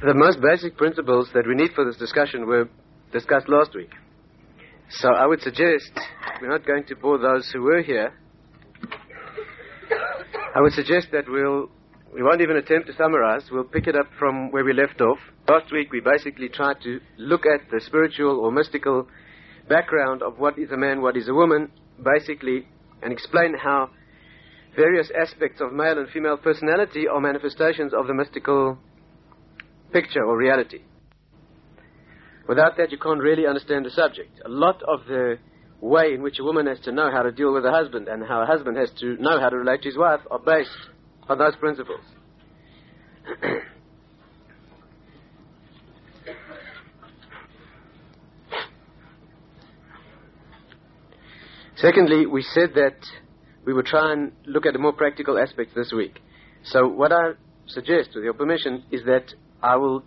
The most basic principles that we need for this discussion were discussed last week. So I would suggest we're not going to bore those who were here. I would suggest that we'll we won't even attempt to summarize. We'll pick it up from where we left off. Last week we basically tried to look at the spiritual or mystical background of what is a man, what is a woman, basically, and explain how various aspects of male and female personality are manifestations of the mystical picture or reality. Without that, you can't really understand the subject. A lot of the way in which a woman has to know how to deal with her husband and how a husband has to know how to relate to his wife are based on those principles. Secondly, we said that we would try and look at the more practical aspects this week. So, what I suggest, with your permission, is that I will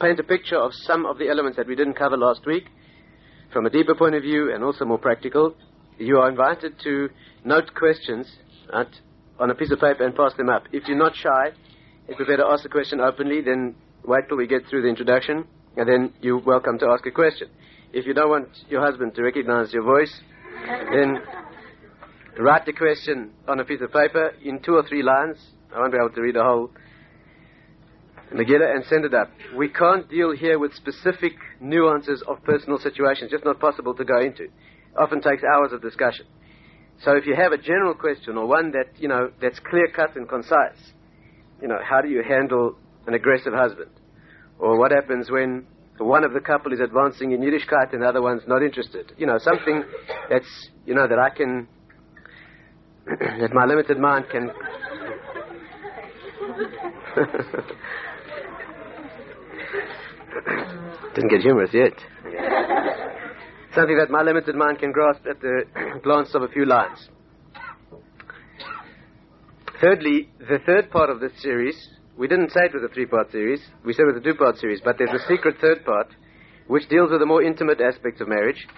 paint a picture of some of the elements that we didn't cover last week from a deeper point of view and also more practical. You are invited to note questions on a piece of paper and pass them up. If you're not shy, if you better ask the question openly, then wait till we get through the introduction, and then you're welcome to ask a question. If you don't want your husband to recognize your voice, then write the question on a piece of paper in two or three lines. I won't be able to read the whole Megillah and send it up. We can't deal here with specific nuances of personal situations, just not possible to go into. Often takes hours of discussion. So if you have a general question or one that, you know, that's clear cut and concise, you know, how do you handle an aggressive husband? Or what happens when one of the couple is advancing in Yiddishkeit and the other one's not interested? You know, something that's, you know, that I can, that my limited mind can. Didn't get humorous yet. Something that my limited mind can grasp at the glance of a few lines. Thirdly, the third part of this series, we didn't say it was a three part series, we said it was a two part series, but there's a secret third part which deals with the more intimate aspects of marriage,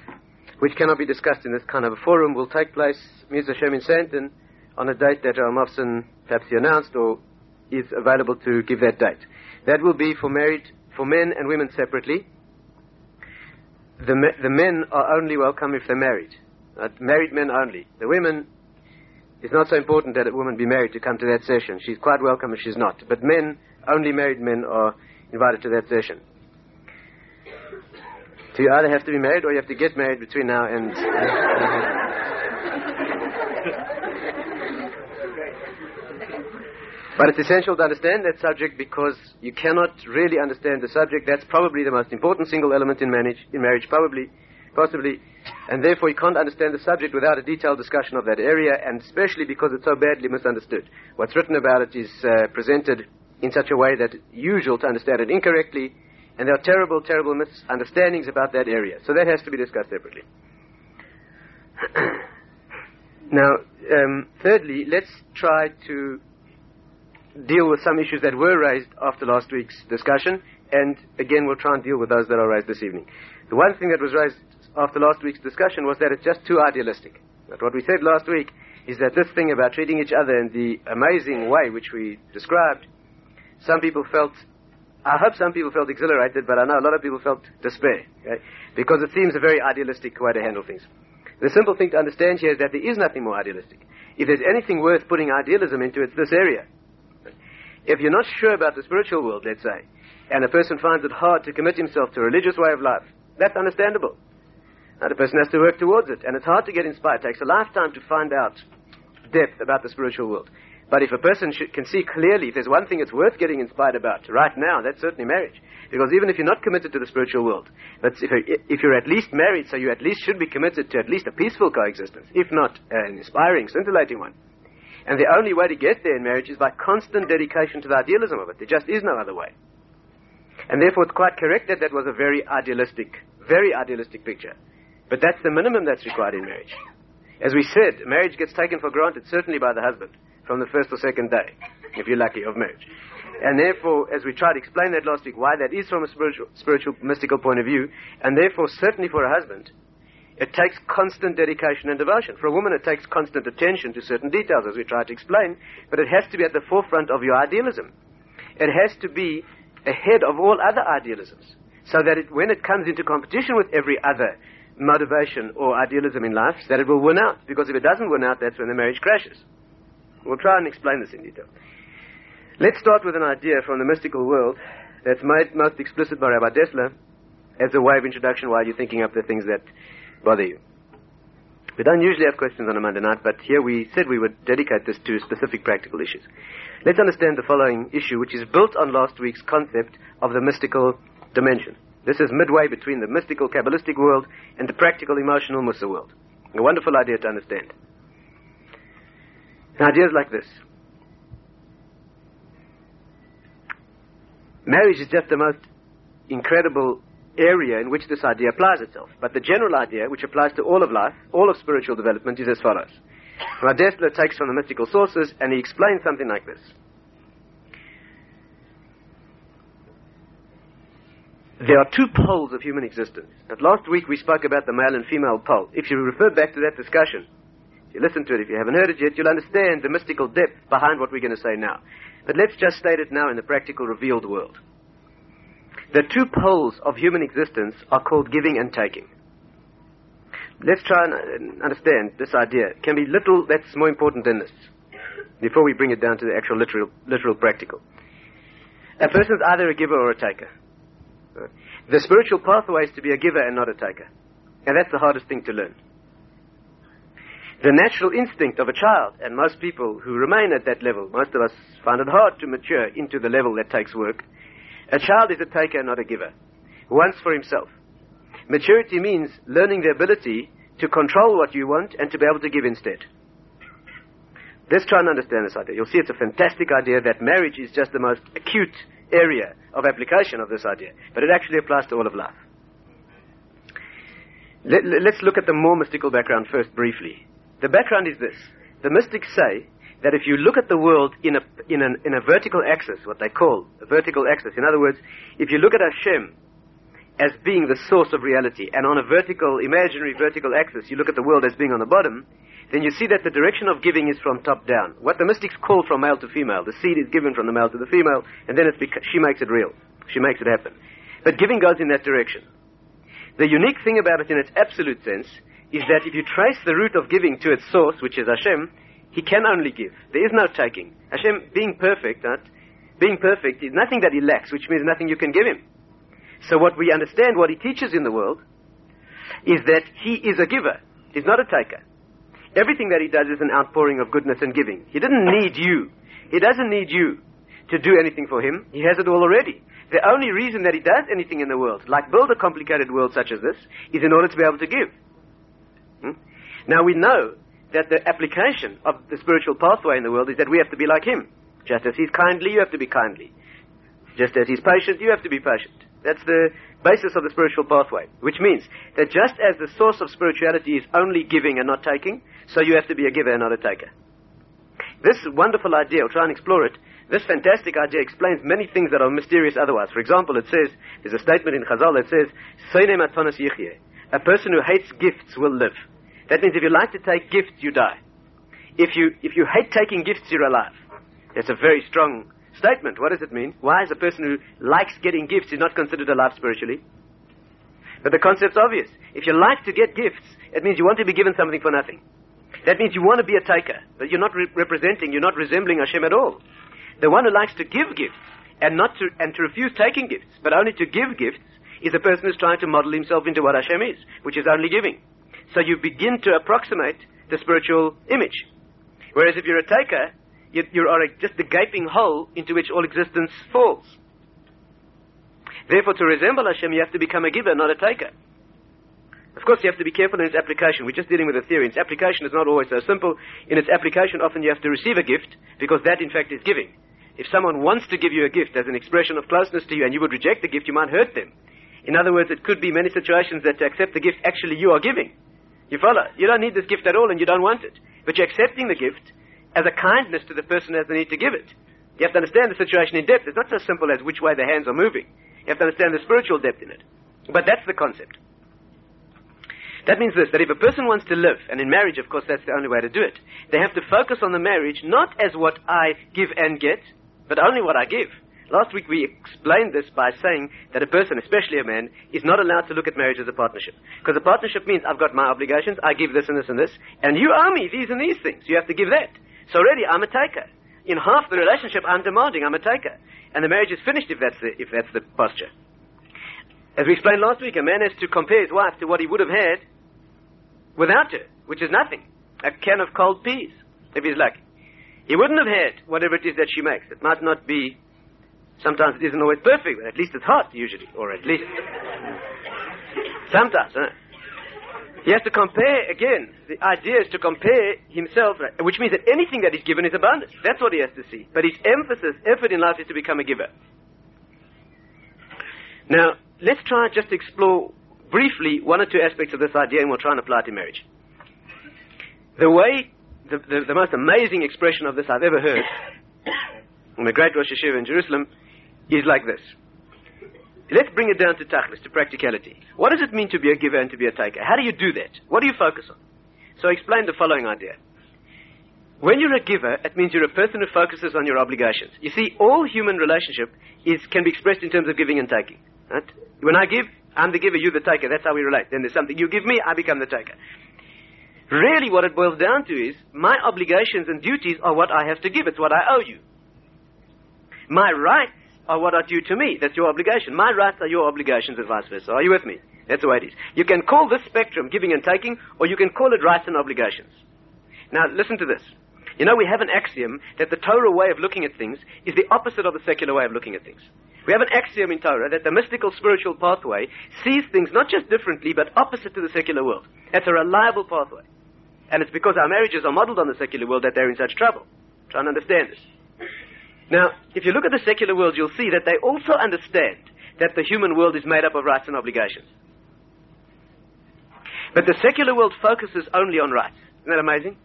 which cannot be discussed in this kind of a forum, will take place, Ms. Hashem in Sandton, on a date that Al Mofson perhaps he announced or is available to give that date. That will be for married for men and women separately. The, me, the men are only welcome if they're married. Uh, married men only. The women, it's not so important that a woman be married to come to that session. She's quite welcome if she's not. But men, only married men are invited to that session. So you either have to be married or you have to get married between now and. But it's essential to understand that subject because you cannot really understand the subject. That's probably the most important single element in marriage, in marriage probably, possibly. And therefore you can't understand the subject without a detailed discussion of that area, and especially because it's so badly misunderstood. What's written about it is uh, presented in such a way that it's usual to understand it incorrectly, and there are terrible, terrible misunderstandings about that area. So that has to be discussed separately. now, um, thirdly, let's try to deal with some issues that were raised after last week's discussion, and again, we'll try and deal with those that are raised this evening. The one thing that was raised after last week's discussion was that it's just too idealistic. But what we said last week is that this thing about treating each other in the amazing way which we described, some people felt, I hope some people felt exhilarated, but I know a lot of people felt despair, okay? because it seems a very idealistic way to handle things. The simple thing to understand here is that there is nothing more idealistic. If there's anything worth putting idealism into, it's this area. If you're not sure about the spiritual world, let's say, and a person finds it hard to commit himself to a religious way of life, that's understandable. And a person has to work towards it, and it's hard to get inspired. It takes a lifetime to find out depth about the spiritual world. But if a person can see clearly, if there's one thing that's worth getting inspired about right now, that's certainly marriage. Because even if you're not committed to the spiritual world, but if you're, if you're at least married, so you at least should be committed to at least a peaceful coexistence, if not an inspiring, scintillating one. And the only way to get there in marriage is by constant dedication to the idealism of it. There just is no other way. And therefore, it's quite correct that that was a very idealistic, very idealistic picture. But that's the minimum that's required in marriage. As we said, marriage gets taken for granted, certainly by the husband, from the first or second day, if you're lucky, of marriage. And therefore, as we tried to explain that last week, why that is from a spiritual, spiritual mystical point of view, and therefore, certainly for a husband, it takes constant dedication and devotion. For a woman, it takes constant attention to certain details, as we tried to explain, but it has to be at the forefront of your idealism. It has to be ahead of all other idealisms, so that it, when it comes into competition with every other motivation or idealism in life, that it will win out. Because if it doesn't win out, that's when the marriage crashes. We'll try and explain this in detail. Let's start with an idea from the mystical world that's made most explicit by Rabbi Dessler as a way of introduction while you're thinking up the things that bother you. We don't usually have questions on a Monday night, but here we said we would dedicate this to specific practical issues. Let's understand the following issue, which is built on last week's concept of the mystical dimension. This is midway between the mystical Kabbalistic world and the practical emotional Mussar world. A wonderful idea to understand. ideas like this. Marriage is just the most incredible area in which this idea applies itself. But the general idea, which applies to all of life, all of spiritual development, is as follows. Radessler takes from the mystical sources and he explains something like this. There are two poles of human existence. At last week we spoke about the male and female pole. If you refer back to that discussion, if you listen to it, if you haven't heard it yet, you'll understand the mystical depth behind what we're going to say now. But let's just state it now in the practical revealed world. The two poles of human existence are called giving and taking. Let's try and understand this idea. It can be little that's more important than this before we bring it down to the actual literal, literal practical. A person is either a giver or a taker. The spiritual pathway is to be a giver and not a taker. And that's the hardest thing to learn. The natural instinct of a child, and most people who remain at that level, most of us find it hard to mature into the level that takes work, a child is a taker, not a giver. Once for himself. Maturity means learning the ability to control what you want and to be able to give instead. Let's try and understand this idea. You'll see it's a fantastic idea that marriage is just the most acute area of application of this idea, but it actually applies to all of life. Let, us look at the more mystical background first briefly. The background is this. The mystics say that if you look at the world in a, in, an, in a vertical axis, what they call a vertical axis, in other words, if you look at Hashem as being the source of reality, and on a vertical, imaginary vertical axis, you look at the world as being on the bottom, then you see that the direction of giving is from top down. What the mystics call from male to female. The seed is given from the male to the female, and then it's beca- she makes it real. She makes it happen. But giving goes in that direction. The unique thing about it in its absolute sense is that if you trace the root of giving to its source, which is Hashem, he can only give. There is no taking. Hashem, being perfect, right? being perfect is nothing that he lacks, which means nothing you can give him. So what we understand, what he teaches in the world, is that he is a giver. He's not a taker. Everything that he does is an outpouring of goodness and giving. He didn't need you. He doesn't need you to do anything for him. He has it all already. The only reason that he does anything in the world, like build a complicated world such as this, is in order to be able to give. Hmm? Now we know that the application of the spiritual pathway in the world is that we have to be like him. Just as he's kindly, you have to be kindly. Just as he's patient, you have to be patient. That's the basis of the spiritual pathway, which means that just as the source of spirituality is only giving and not taking, so you have to be a giver and not a taker. This wonderful idea, I'll try and explore it, this fantastic idea explains many things that are mysterious otherwise. For example, it says, there's a statement in Chazal that says, a person who hates gifts will live. That means if you like to take gifts, you die. If you, if you hate taking gifts, you're alive. That's a very strong statement. What does it mean? Why is a person who likes getting gifts is not considered alive spiritually? But the concept's obvious. If you like to get gifts, it means you want to be given something for nothing. That means you want to be a taker, but you're not re- representing, you're not resembling Hashem at all. The one who likes to give gifts and not to and to refuse taking gifts, but only to give gifts, is a person who's trying to model himself into what Hashem is, which is only giving. So you begin to approximate the spiritual image. Whereas if you're a taker, you, you are a, just the gaping hole into which all existence falls. Therefore, to resemble Hashem, you have to become a giver, not a taker. Of course, you have to be careful in its application. We're just dealing with a theory. Its application is not always so simple. In its application, often you have to receive a gift, because that, in fact, is giving. If someone wants to give you a gift as an expression of closeness to you, and you would reject the gift, you might hurt them. In other words, it could be many situations that to accept the gift, actually you are giving. You follow? You don't need this gift at all and you don't want it. But you're accepting the gift as a kindness to the person who has the need to give it. You have to understand the situation in depth. It's not so simple as which way the hands are moving. You have to understand the spiritual depth in it. But that's the concept. That means this, that if a person wants to live, and in marriage, of course, that's the only way to do it, they have to focus on the marriage not as what I give and get, but only what I give. Last week we explained this by saying that a person, especially a man, is not allowed to look at marriage as a partnership. Because a partnership means I've got my obligations, I give this and this and this, and you owe me these and these things. You have to give that. So already I'm a taker. In half the relationship I'm demanding, I'm a taker. And the marriage is finished if that's the, if that's the posture. As we explained last week, a man has to compare his wife to what he would have had without her, which is nothing. A can of cold peas, if he's lucky. He wouldn't have had whatever it is that she makes. It might not be, sometimes it isn't always perfect, but at least it's hot, usually, or at least. sometimes, huh? He has to compare, again, the idea is to compare himself, which means that anything that is given is abundant. That's what he has to see. But his emphasis, effort in life is to become a giver. Now, let's try just to explore briefly one or two aspects of this idea and we'll try and apply it to marriage. The way, the, the, the most amazing expression of this I've ever heard from the great Rosh Yeshiva in Jerusalem is like this. Let's bring it down to tachlis, to practicality. What does it mean to be a giver and to be a taker? How do you do that? What do you focus on? So I explained the following idea. When you're a giver, it means you're a person who focuses on your obligations. You see, all human relationship is, can be expressed in terms of giving and taking. Right? When I give, I'm the giver, you the taker. That's how we relate. Then there's something you give me, I become the taker. Really, what it boils down to is my obligations and duties are what I have to give. It's what I owe you. My rights are what are due to me. That's your obligation. My rights are your obligations and vice versa. Are you with me? That's the way it is. You can call this spectrum giving and taking, or you can call it rights and obligations. Now, listen to this. You know, we have an axiom that the Torah way of looking at things is the opposite of the secular way of looking at things. We have an axiom in Torah that the mystical spiritual pathway sees things not just differently, but opposite to the secular world. That's a reliable pathway. And it's because our marriages are modeled on the secular world that they're in such trouble. Try and understand this. Now, if you look at the secular world, you'll see that they also understand that the human world is made up of rights and obligations. But the secular world focuses only on rights. Isn't that amazing?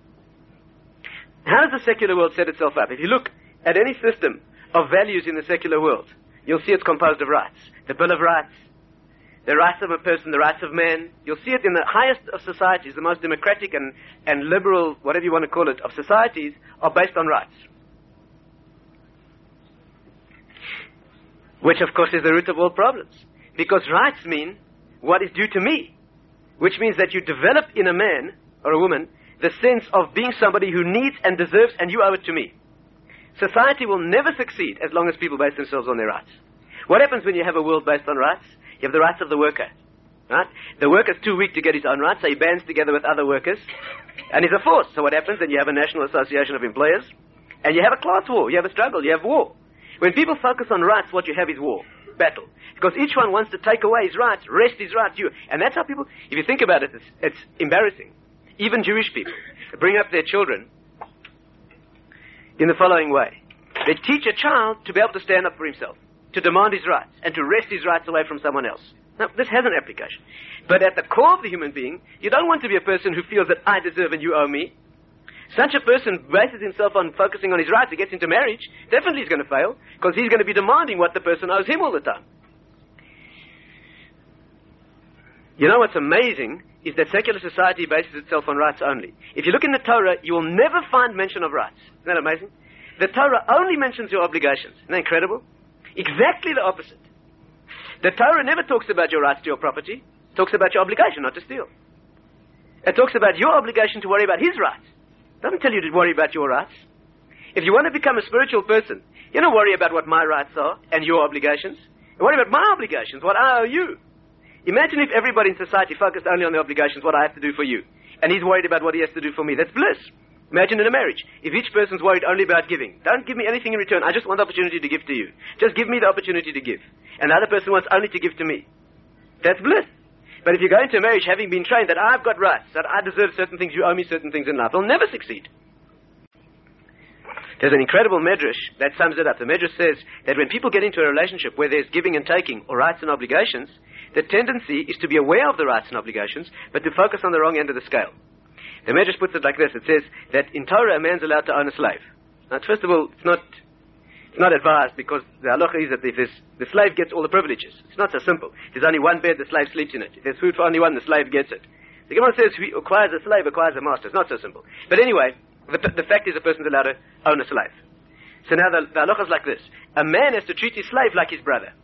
How does the secular world set itself up? If you look at any system of values in the secular world, you'll see it's composed of rights. The Bill of Rights, the rights of a person, the rights of man. You'll see it in the highest of societies, the most democratic and, and liberal, whatever you want to call it, of societies, are based on rights. Which, of course, is the root of all problems. Because rights mean what is due to me. Which means that you develop in a man or a woman the sense of being somebody who needs and deserves, and you owe it to me. Society will never succeed as long as people base themselves on their rights. What happens when you have a world based on rights? You have the rights of the worker. Right? The worker's too weak to get his own rights, so he bands together with other workers, and he's a force. So what happens? Then you have a national association of employers, and you have a class war, you have a struggle, you have war. When people focus on rights, what you have is war, battle. Because each one wants to take away his rights, wrest his rights, you. And that's how people, if you think about it, it's, it's embarrassing. Even Jewish people bring up their children in the following way. They teach a child to be able to stand up for himself, to demand his rights, and to wrest his rights away from someone else. Now, this has an application. But at the core of the human being, you don't want to be a person who feels that I deserve and you owe me. Such a person bases himself on focusing on his rights. He gets into marriage, definitely he's going to fail, because he's going to be demanding what the person owes him all the time. You know what's amazing is that secular society bases itself on rights only. If you look in the Torah, you will never find mention of rights. Isn't that amazing? The Torah only mentions your obligations. Isn't that incredible? Exactly the opposite. The Torah never talks about your rights to your property. It talks about your obligation not to steal. It talks about your obligation to worry about his rights. Doesn't tell you to worry about your rights. If you want to become a spiritual person, you don't worry about what my rights are and your obligations. You worry about my obligations, what I owe you. Imagine if everybody in society focused only on the obligations, what I have to do for you. And he's worried about what he has to do for me. That's bliss. Imagine in a marriage. If each person's worried only about giving, don't give me anything in return. I just want the opportunity to give to you. Just give me the opportunity to give. And the other person wants only to give to me. That's bliss. But if you go into a marriage having been trained that I've got rights, that I deserve certain things, you owe me certain things in life, they'll never succeed. There's an incredible medrash that sums it up. The medrash says that when people get into a relationship where there's giving and taking, or rights and obligations, the tendency is to be aware of the rights and obligations, but to focus on the wrong end of the scale. The Medrash puts it like this. It says that in Torah a man's allowed to own a slave. Now, first of all, it's not, it's not advised because the halacha is that if the slave gets all the privileges. It's not so simple. If there's only one bed, the slave sleeps in it. If there's food for only one, the slave gets it. The Gemara says who acquires a slave acquires a master. It's not so simple. But anyway, the, the fact is a person's allowed to own a slave. So now the, the halacha is like this. A man has to treat his slave like his brother.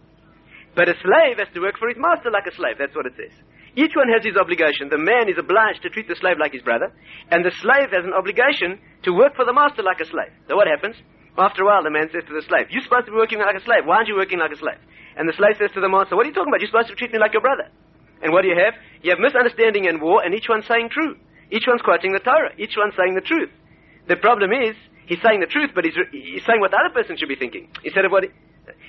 But a slave has to work for his master like a slave. That's what it says. Each one has his obligation. The man is obliged to treat the slave like his brother, and the slave has an obligation to work for the master like a slave. So what happens? After a while, the man says to the slave, You're supposed to be working like a slave. Why aren't you working like a slave? And the slave says to the master, What are you talking about? You're supposed to treat me like your brother. And what do you have? You have misunderstanding and war, and each one's saying true. Each one's quoting the Torah. Each one's saying the truth. The problem is, he's saying the truth, but he's, he's saying what the other person should be thinking instead of what. He,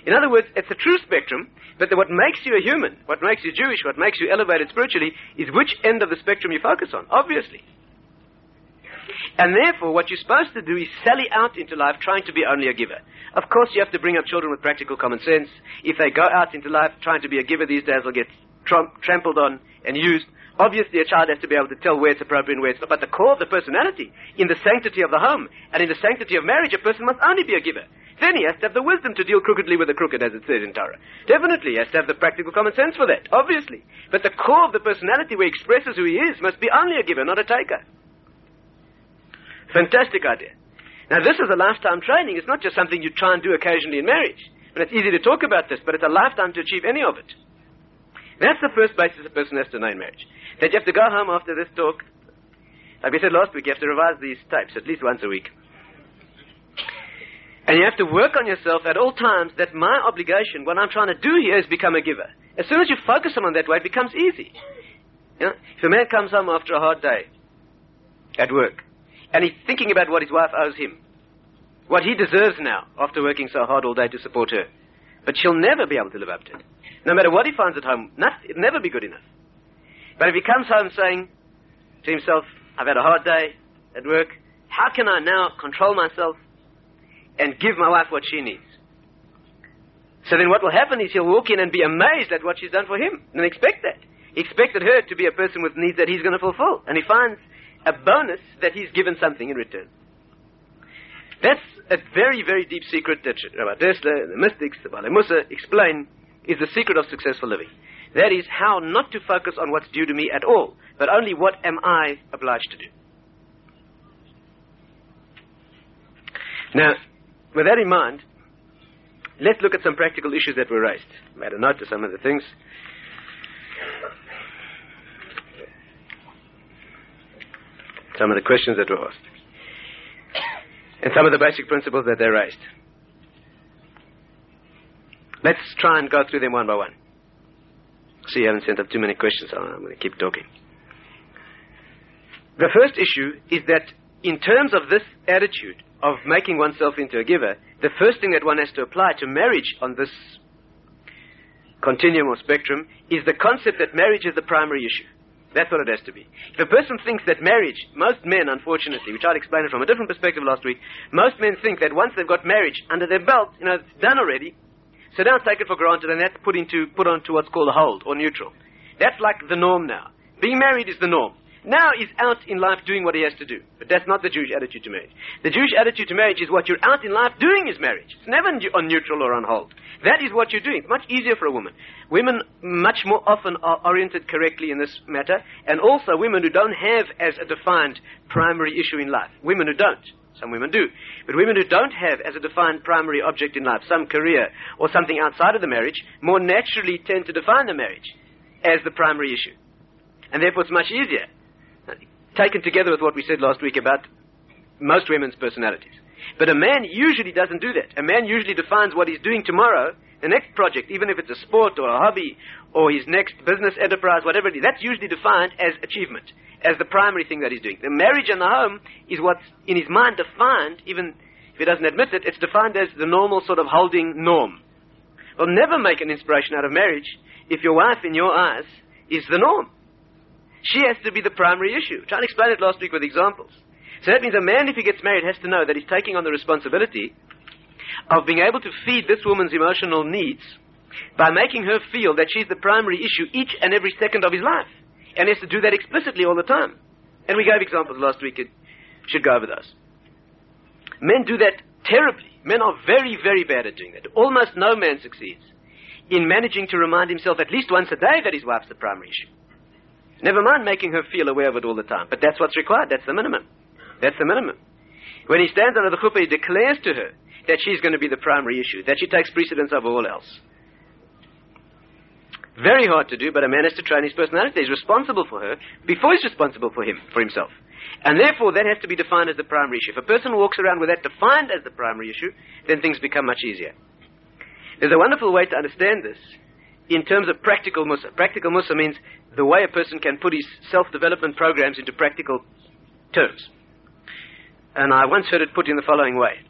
in other words, it's a true spectrum, but what makes you a human, what makes you Jewish, what makes you elevated spiritually, is which end of the spectrum you focus on, obviously. And therefore, what you're supposed to do is sally out into life trying to be only a giver. Of course, you have to bring up children with practical common sense. If they go out into life trying to be a giver these days, they'll get trampled on and used. Obviously, a child has to be able to tell where it's appropriate and where it's not. But the core of the personality, in the sanctity of the home and in the sanctity of marriage, a person must only be a giver. Then he has to have the wisdom to deal crookedly with the crooked, as it says in Torah. Definitely, he has to have the practical common sense for that, obviously. But the core of the personality where he expresses who he is must be only a giver, not a taker. Fantastic idea. Now, this is a lifetime training. It's not just something you try and do occasionally in marriage. And it's easy to talk about this, but it's a lifetime to achieve any of it. That's the first basis a person has to know in marriage. That you have to go home after this talk. Like we said last week, you have to revise these types at least once a week. And you have to work on yourself at all times that my obligation, what I'm trying to do here is become a giver. As soon as you focus on that way, it becomes easy. You know, if a man comes home after a hard day at work, and he's thinking about what his wife owes him, what he deserves now after working so hard all day to support her, but she'll never be able to live up to it. No matter what he finds at home, not, it'll never be good enough. But if he comes home saying to himself, I've had a hard day at work, how can I now control myself and give my wife what she needs? So then what will happen is he'll walk in and be amazed at what she's done for him and expect that. He expected her to be a person with needs that he's going to fulfill. And he finds a bonus that he's given something in return. That's a very, very deep secret that Rabbi Dessler, the mystics, the Baalei Mussar explain is the secret of successful living. That is how not to focus on what's due to me at all, but only what am I obliged to do. Now, with that in mind, let's look at some practical issues that were raised. I made a note of some of the things. Some of the questions that were asked. And some of the basic principles that they raised. Let's try and go through them one by one. See, you haven't sent up too many questions, so I'm going to keep talking. The first issue is that in terms of this attitude of making oneself into a giver, the first thing that one has to apply to marriage on this continuum or spectrum is the concept that marriage is the primary issue. That's what it has to be. If a person thinks that marriage, most men, unfortunately, we tried to explain it from a different perspective last week, most men think that once they've got marriage under their belt, you know, it's done already, so don't take it for granted and that's put into put onto what's called a hold or neutral. That's like the norm now. Being married is the norm. Now he's out in life doing what he has to do. But that's not the Jewish attitude to marriage. The Jewish attitude to marriage is what you're out in life doing is marriage. It's never on neutral or on hold. That is what you're doing. It's much easier for a woman. Women much more often are oriented correctly in this matter, and also women who don't have as a defined primary issue in life. Women who don't. Some women do. But women who don't have as a defined primary object in life some career or something outside of the marriage more naturally tend to define the marriage as the primary issue. And therefore it's much easier. Taken together with what we said last week about most women's personalities. But a man usually doesn't do that. A man usually defines what he's doing tomorrow, the next project, even if it's a sport or a hobby or his next business enterprise, whatever it is, that's usually defined as achievement as the primary thing that he's doing. The marriage and the home is what's in his mind defined, even if he doesn't admit it, it's defined as the normal sort of holding norm. Well, never make an inspiration out of marriage if your wife, in your eyes, is the norm. She has to be the primary issue. Trying to explain it last week with examples. So that means a man, if he gets married, has to know that he's taking on the responsibility of being able to feed this woman's emotional needs by making her feel that she's the primary issue each and every second of his life. And he has to do that explicitly all the time. And we gave examples last week. It should go over those. Men do that terribly. Men are very, very bad at doing that. Almost no man succeeds in managing to remind himself at least once a day that his wife's the primary issue. Never mind making her feel aware of it all the time. But that's what's required. That's the minimum. That's the minimum. When he stands under the chuppah, he declares to her that she's going to be the primary issue, that she takes precedence over all else. Very hard to do, but a man has to train his personality. He's responsible for her before he's responsible for him, for himself. And therefore, that has to be defined as the primary issue. If a person walks around with that defined as the primary issue, then things become much easier. There's a wonderful way to understand this in terms of practical Mussar. Practical Mussar means the way a person can put his self-development programs into practical terms. And I once heard it put in the following way.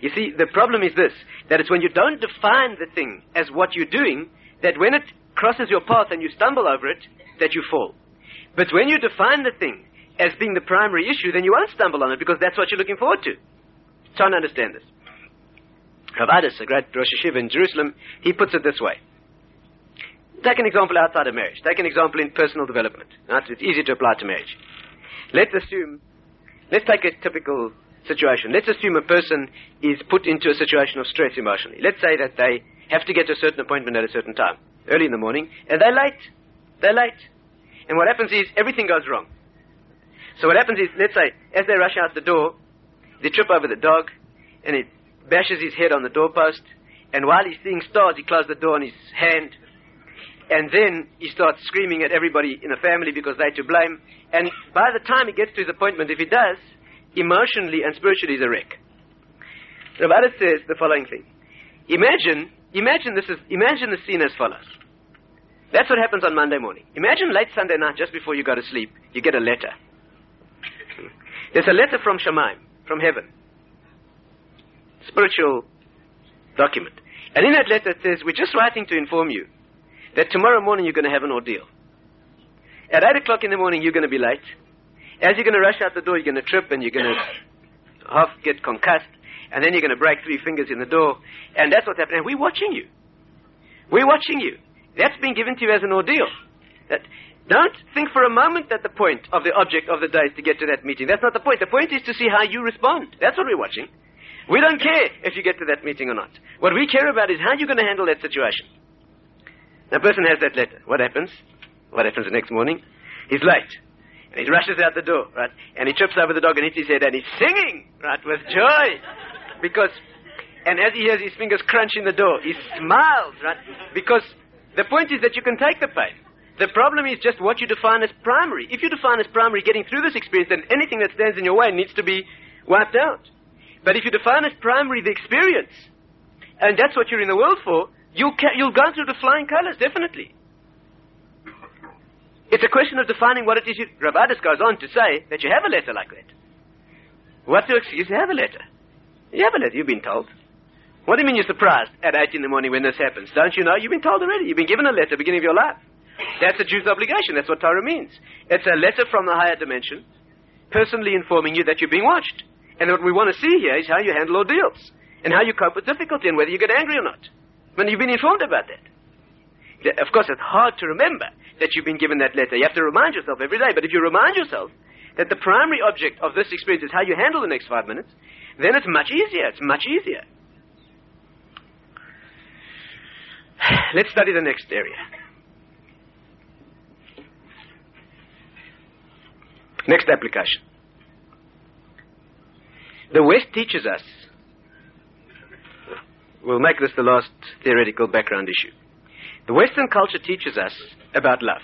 You see, the problem is this, that it's when you don't define the thing as what you're doing, that when it crosses your path and you stumble over it, that you fall. But when you define the thing as being the primary issue, then you won't stumble on it because that's what you're looking forward to. Try and understand this. Rav a great Rosh Yeshiva in Jerusalem, he puts it this way. Take an example outside of marriage. Take an example in personal development. It's easy to apply to marriage. Let's assume, let's take a typical situation. Let's assume a person is put into a situation of stress emotionally. Let's say that they have to get to a certain appointment at a certain time, early in the morning, and they're late. They're late. And what happens is everything goes wrong. So what happens is, let's say, as they rush out the door, they trip over the dog, and it bashes his head on the doorpost, and while he's seeing stars, he closes the door on his hand, and then he starts screaming at everybody in the family because they're to blame. And by the time he gets to his appointment, if he does, emotionally and spiritually he's a wreck. Rav says the following thing. Imagine, imagine this is, imagine the scene as follows. That's what happens on Monday morning. Imagine late Sunday night, just before you go to sleep, you get a letter. There's a letter from Shamayim, from heaven. Spiritual document. And in that letter it says, we're just writing to inform you that tomorrow morning you're going to have an ordeal. At 8 o'clock in the morning, you're going to be late. As you're going to rush out the door, you're going to trip and you're going to half get concussed, and then you're going to break three fingers in the door, and that's what's happening. And we're watching you. We're watching you. That's been given to you as an ordeal. That, don't think for a moment that the point of the object of the day is to get to that meeting. That's not the point. The point is to see how you respond. That's what we're watching. We don't care if you get to that meeting or not. What we care about is how you're going to handle that situation. The person has that letter. What happens? What happens the next morning? He's late. And he rushes out the door, right? And he trips over the dog and hits his head and he's singing, right, with joy. Because, and as he hears his fingers crunching the door, he smiles, right? Because the point is that you can take the pain. The problem is just what you define as primary. If you define as primary getting through this experience, then anything that stands in your way needs to be wiped out. But if you define as primary the experience, and that's what you're in the world for, You'll, ca- you'll go through the flying colors, definitely. It's a question of defining what it is you... Goes on to say that you have a letter like that. What's your excuse? You have a letter. You have a letter, you've been told. What do you mean you're surprised at 8 in the morning when this happens? Don't you know? You've been told already. You've been given a letter at the beginning of your life. That's a Jew's obligation. That's what Torah means. It's a letter from the higher dimension, personally informing you that you're being watched. And what we want to see here is how you handle ordeals, and how you cope with difficulty, and whether you get angry or not when you've been informed about that. Of course, it's hard to remember that you've been given that letter. You have to remind yourself every day. But if you remind yourself that the primary object of this experience is how you handle the next five minutes, then it's much easier. It's much easier. Let's study the next area. Next application. The West teaches us We'll make this the last theoretical background issue. The Western culture teaches us about love.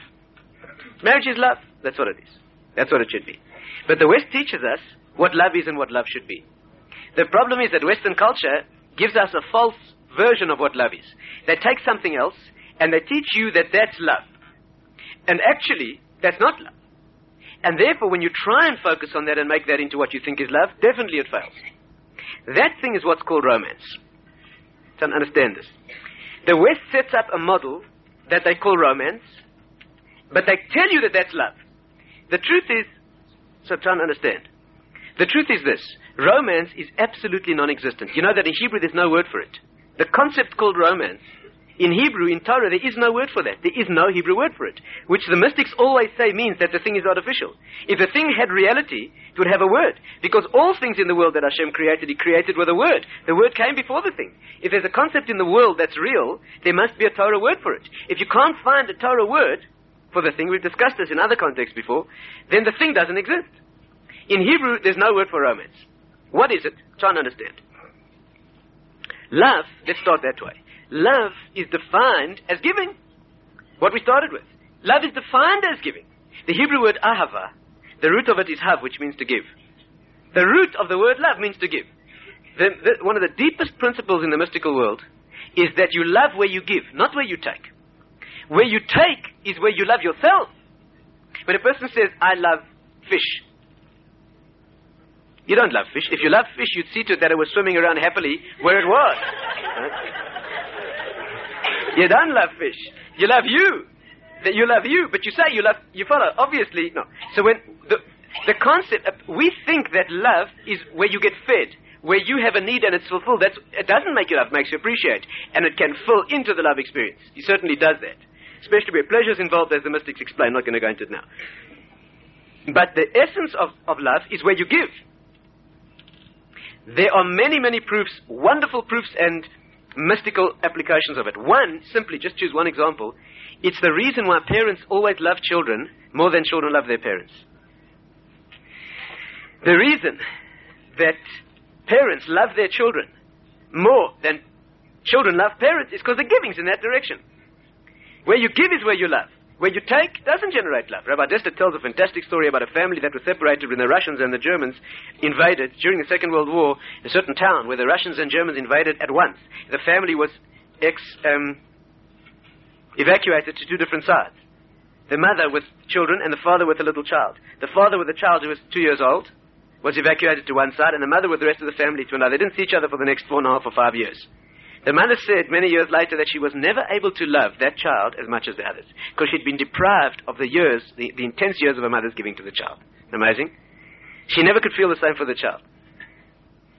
Marriage is love. That's what it is. That's what it should be. But the West teaches us what love is and what love should be. The problem is that Western culture gives us a false version of what love is. They take something else and they teach you that that's love. And actually, that's not love. And therefore, when you try and focus on that and make that into what you think is love, definitely it fails. That thing is what's called romance to understand this. The West sets up a model that they call romance, but they tell you that that's love. The truth is, so try and understand. The truth is this romance is absolutely non existent. You know that in Hebrew there's no word for it. The concept called romance in Hebrew, in Torah, there is no word for that. There is no Hebrew word for it. Which the mystics always say means that the thing is artificial. If the thing had reality, it would have a word. Because all things in the world that Hashem created, He created with a word. The word came before the thing. If there's a concept in the world that's real, there must be a Torah word for it. If you can't find a Torah word for the thing, we've discussed this in other contexts before, then the thing doesn't exist. In Hebrew, there's no word for romance. What is it? Try and understand. Love, let's start that way. Love is defined as giving. What we started with. Love is defined as giving. The Hebrew word ahava, the root of it is hav, which means to give. The root of the word love means to give. The, the, one of the deepest principles in the mystical world is that you love where you give, not where you take. Where you take is where you love yourself. When a person says, I love fish, you don't love fish. If you love fish, you'd see to it that it was swimming around happily where it was. you don't love fish. You love you. You love you, but you say you love, you follow. Obviously, no. So when the, the concept, we think that love is where you get fed, where you have a need and it's fulfilled. That's, it doesn't make you love, it makes you appreciate. And it can fill into the love experience. He certainly does that. Especially where pleasure is involved, as the mystics explain. I'm not going to go into it now. But the essence of, of love is where you give. There are many, many proofs, wonderful proofs and mystical applications of it. One, simply, just choose one example, it's the reason why parents always love children more than children love their parents. The reason that parents love their children more than children love parents is because the giving's in that direction. Where you give is where you love. Where you take doesn't generate love. Rabbi Dessler tells a fantastic story about a family that was separated when the Russians and the Germans invaded during the Second World War a certain town where the Russians and Germans invaded at once. The family was ex, um, evacuated to two different sides. The mother with children and the father with a little child. The father with a child who was two years old was evacuated to one side and the mother with the rest of the family to another. They didn't see each other for the next four and a half or five years. The mother said many years later that she was never able to love that child as much as the others because she'd been deprived of the years, the, the intense years of her mother's giving to the child. Amazing? She never could feel the same for the child.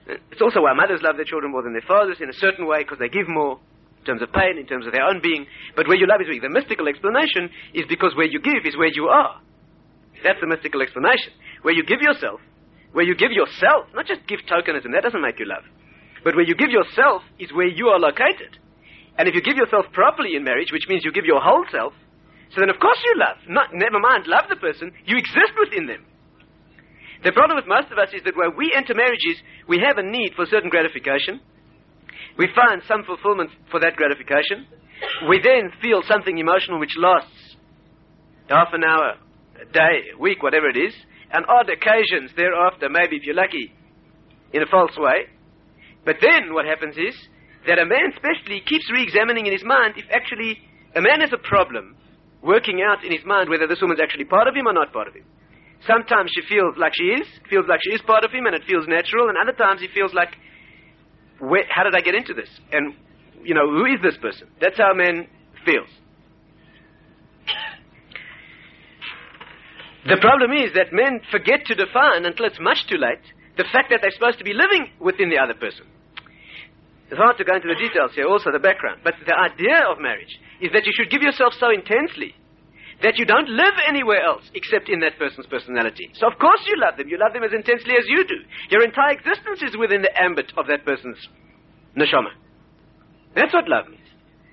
It's also why mothers love their children more than their fathers in a certain way because they give more in terms of pain, in terms of their own being. But where you love is weak. The mystical explanation is because where you give is where you are. That's the mystical explanation. Where you give yourself, where you give yourself, not just give tokenism, that doesn't make you love. But where you give yourself is where you are located. And if you give yourself properly in marriage, which means you give your whole self, so then of course you love. Not, never mind, love the person, you exist within them. The problem with most of us is that when we enter marriages, we have a need for certain gratification. We find some fulfillment for that gratification. We then feel something emotional which lasts half an hour, a day, a week, whatever it is, and odd occasions thereafter, maybe if you're lucky, in a false way. But then what happens is that a man especially keeps re-examining in his mind if actually a man has a problem working out in his mind whether this woman's actually part of him or not part of him. Sometimes she feels like she is, feels like she is part of him and it feels natural, and other times he feels like, how did I get into this? And, you know, who is this person? That's how a man feels. The problem is that men forget to define until it's much too late the fact that they're supposed to be living within the other person. It's hard to go into the details here, also the background. But the idea of marriage is that you should give yourself so intensely that you don't live anywhere else except in that person's personality. So of course you love them. You love them as intensely as you do. Your entire existence is within the ambit of that person's neshama. That's what love means.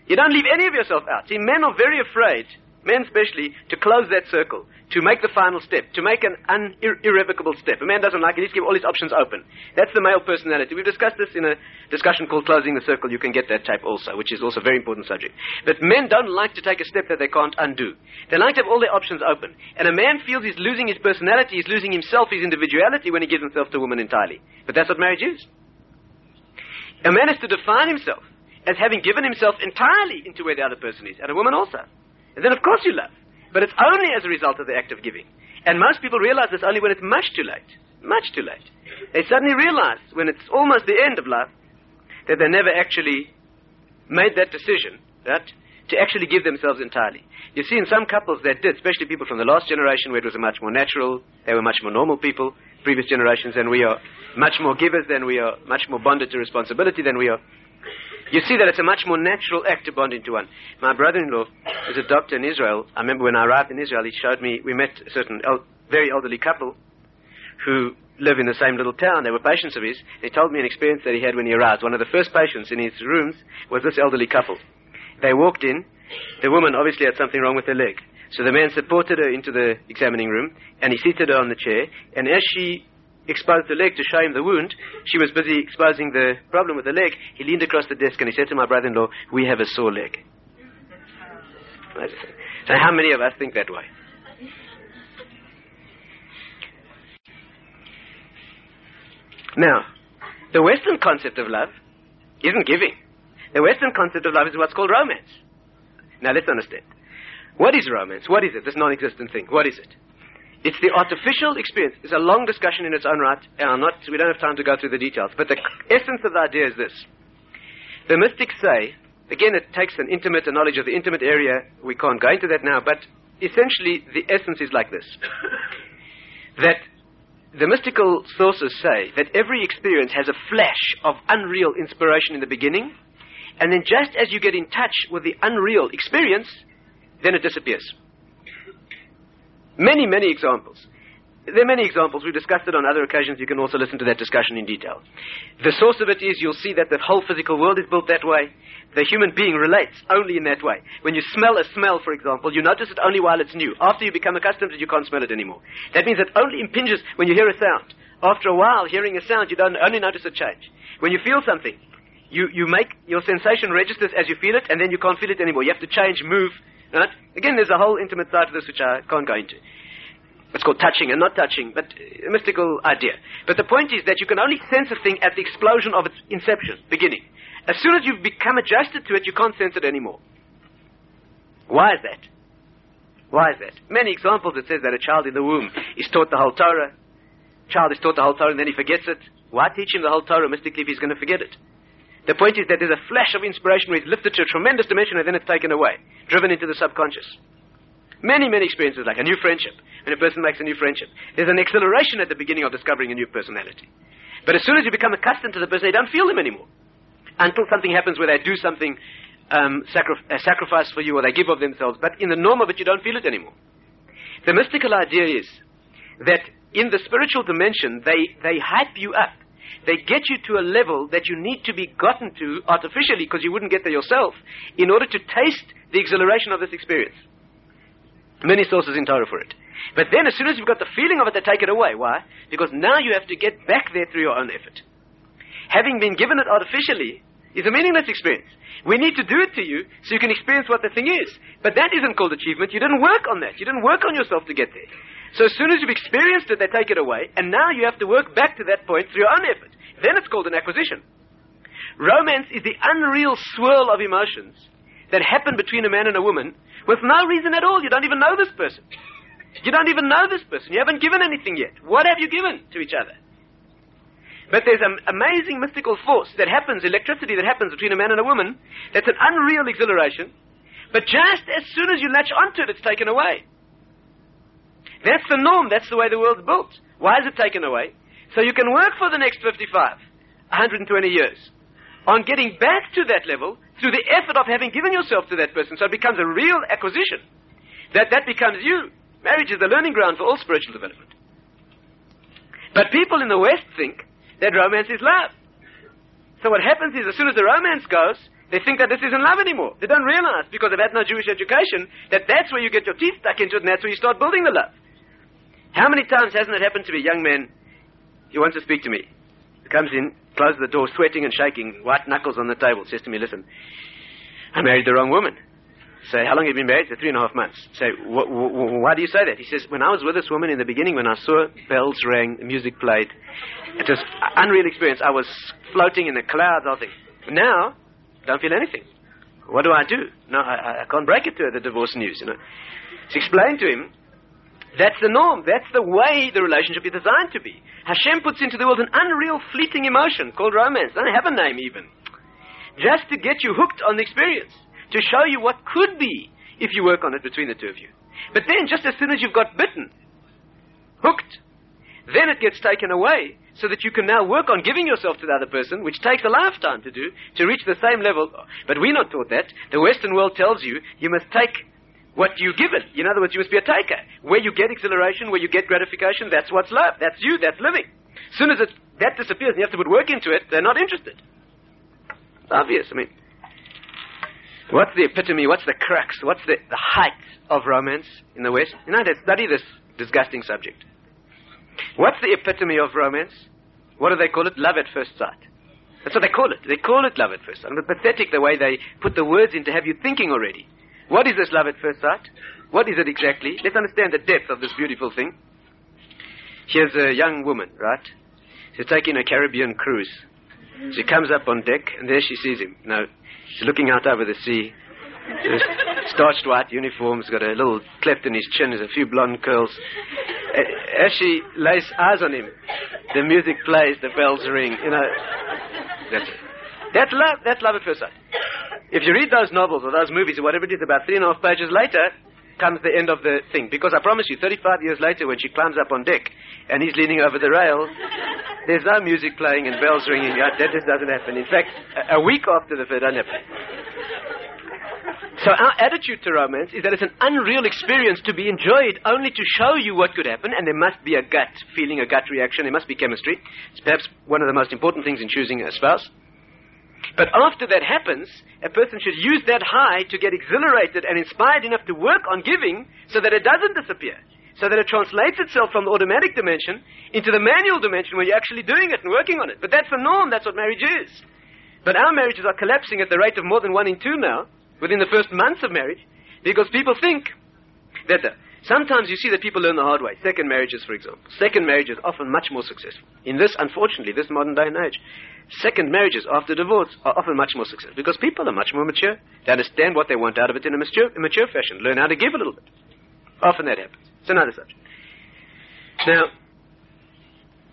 You don't leave any of yourself out. See, men are very afraid men especially, to close that circle, to make the final step, to make an un- irrevocable step. A man doesn't like it, he's keep all his options open. That's the male personality. We've discussed this in a discussion called Closing the Circle. You can get that tape also, which is also a very important subject. But men don't like to take a step that they can't undo. They like to have all their options open. And a man feels he's losing his personality, he's losing himself, his individuality when he gives himself to a woman entirely. But that's what marriage is. A man has to define himself as having given himself entirely into where the other person is, and a woman also. Then of course you love. But it's only as a result of the act of giving. And most people realize this only when it's much too late. Much too late. They suddenly realize when it's almost the end of love that they never actually made that decision, that to actually give themselves entirely. You see, in some couples that did, especially people from the last generation where it was a much more natural, they were much more normal people, previous generations, and we are much more givers than we are, much more bonded to responsibility than we are. You see that it's a much more natural act to bond into one. My brother-in-law is a doctor in Israel. I remember when I arrived in Israel, he showed me, we met a certain el- very elderly couple who live in the same little town. They were patients of his. He told me an experience that he had when he arrived. One of the first patients in his rooms was this elderly couple. They walked in. The woman obviously had something wrong with her leg. So the man supported her into the examining room, and he seated her on the chair. And as she exposed the leg to show him the wound. She was busy exposing the problem with the leg. He leaned across the desk and he said to my brother-in-law, we have a sore leg. So how many of us think that way? Now, the Western concept of love isn't giving. The Western concept of love is what's called romance. Now let's understand. What is romance? What is it? This non-existent thing. What is it? It's the artificial experience. It's a long discussion in its own right, and I'm not, we don't have time to go through the details. But the essence of the idea is this. The mystics say, again, it takes an intimate a knowledge of the intimate area. We can't go into that now, but essentially the essence is like this. that the mystical sources say that every experience has a flash of unreal inspiration in the beginning, and then just as you get in touch with the unreal experience, then it disappears. Many, many examples. There are many examples. We discussed it on other occasions. You can also listen to that discussion in detail. The source of it is you'll see that the whole physical world is built that way. The human being relates only in that way. When you smell a smell, for example, you notice it only while it's new. After you become accustomed to it, you can't smell it anymore. That means it only impinges when you hear a sound. After a while, hearing a sound, you don't only notice a change. When you feel something, you, you make your sensation registers as you feel it, and then you can't feel it anymore. You have to change, move. Right? Again, there's a whole intimate side to this which I can't go into. It's called touching and not touching, but a mystical idea. But the point is that you can only sense a thing at the explosion of its inception, beginning. As soon as you've become adjusted to it, you can't sense it anymore. Why is that? Why is that? Many examples it says that a child in the womb is taught the whole Torah. Child is taught the whole Torah and then he forgets it. Why teach him the whole Torah mystically if he's going to forget it? The point is that there's a flash of inspiration where it's lifted to a tremendous dimension and then it's taken away, driven into the subconscious. Many, many experiences like a new friendship. When a person makes a new friendship, there's an acceleration at the beginning of discovering a new personality. But as soon as you become accustomed to the person, you don't feel them anymore. Until something happens where they do something, um, sacri- a sacrifice for you, or they give of themselves. But in the norm of it, you don't feel it anymore. The mystical idea is that in the spiritual dimension, they, they hype you up. They get you to a level that you need to be gotten to artificially because you wouldn't get there yourself in order to taste the exhilaration of this experience. Many sources in Torah for it. But then, as soon as you've got the feeling of it, they take it away. Why? Because now you have to get back there through your own effort. Having been given it artificially is a meaningless experience. We need to do it to you so you can experience what the thing is. But that isn't called achievement. You didn't work on that. You didn't work on yourself to get there. So as soon as you've experienced it, they take it away, and now you have to work back to that point through your own effort. Then it's called an acquisition. Romance is the unreal swirl of emotions that happen between a man and a woman with no reason at all. You don't even know this person. You don't even know this person. You haven't given anything yet. What have you given to each other? But there's an amazing mystical force that happens, electricity that happens between a man and a woman, that's an unreal exhilaration. But just as soon as you latch onto it, it's taken away. That's the norm. That's the way the world's built. Why is it taken away? So you can work for the next 55, 120 years on getting back to that level through the effort of having given yourself to that person. So it becomes a real acquisition. That that becomes you. Marriage is the learning ground for all spiritual development. But people in the West think that romance is love. So what happens is as soon as the romance goes, they think that this isn't love anymore. They don't realize, because they've had no Jewish education, that that's where you get your teeth stuck into it and that's where you start building the love. How many times hasn't it happened to me? Young man, he wants to speak to me. He comes in, closes the door, sweating and shaking, white knuckles on the table, says to me, listen, I married the wrong woman. Say, how long have you been married? Say, three and a half months. Say, wh- wh- why do you say that? He says, when I was with this woman in the beginning, when I saw bells rang, music played, it was unreal experience. I was floating in the clouds. I thinking, now, don't feel anything. What do I do? No, I, I can't break it to her, the divorce news, you know. To explain to him, that's the norm. That's the way the relationship is designed to be. Hashem puts into the world an unreal fleeting emotion called romance. Doesn't have a name even. Just to get you hooked on the experience to show you what could be if you work on it between the two of you. But then, just as soon as you've got bitten, hooked, then it gets taken away so that you can now work on giving yourself to the other person, which takes a lifetime to do, to reach the same level. But we're not taught that. The Western world tells you you must take what you give it. In other words, you must be a taker. Where you get exhilaration, where you get gratification, that's what's love. That's you, that's living. As soon as that disappears and you have to put work into it, they're not interested. It's obvious. I mean, What's the epitome? What's the crux? What's the, the height of romance in the West? You know, they study this disgusting subject. What's the epitome of romance? What do they call it? Love at first sight. That's what they call it. They call it love at first sight. And pathetic the way they put the words in to have you thinking already. What is this love at first sight? What is it exactly? Let's understand the depth of this beautiful thing. Here's a young woman, right? She's taking a Caribbean cruise. She comes up on deck, and there she sees him. Now, she's looking out over the sea. Starched white uniform, he's got a little cleft in his chin, there's a few blonde curls. As she lays eyes on him, the music plays, the bells ring, you know. That's it. That's love, that's love at first sight. If you read those novels or those movies or whatever it is, about three and a half pages later comes the end of the thing. Because I promise you, 35 years later, when she climbs up on deck and he's leaning over the rail, there's no music playing and bells ringing. That just doesn't happen. In fact, a week after the fair doesn't happen. So our attitude to romance is that it's an unreal experience to be enjoyed only to show you what could happen, and there must be a gut feeling, a gut reaction. There must be chemistry. It's perhaps one of the most important things in choosing a spouse. But after that happens, a person should use that high to get exhilarated and inspired enough to work on giving so that it doesn't disappear. So that it translates itself from the automatic dimension into the manual dimension where you're actually doing it and working on it. But that's the norm, that's what marriage is. But our marriages are collapsing at the rate of more than one in two now within the first months of marriage because people think that uh, sometimes you see that people learn the hard way. Second marriages, for example. Second marriages often much more successful. In this, unfortunately, this modern day and age, second marriages after divorce are often much more successful because people are much more mature. They understand what they want out of it in a mature, a mature fashion, learn how to give a little bit. Often that happens. It's another subject. Now,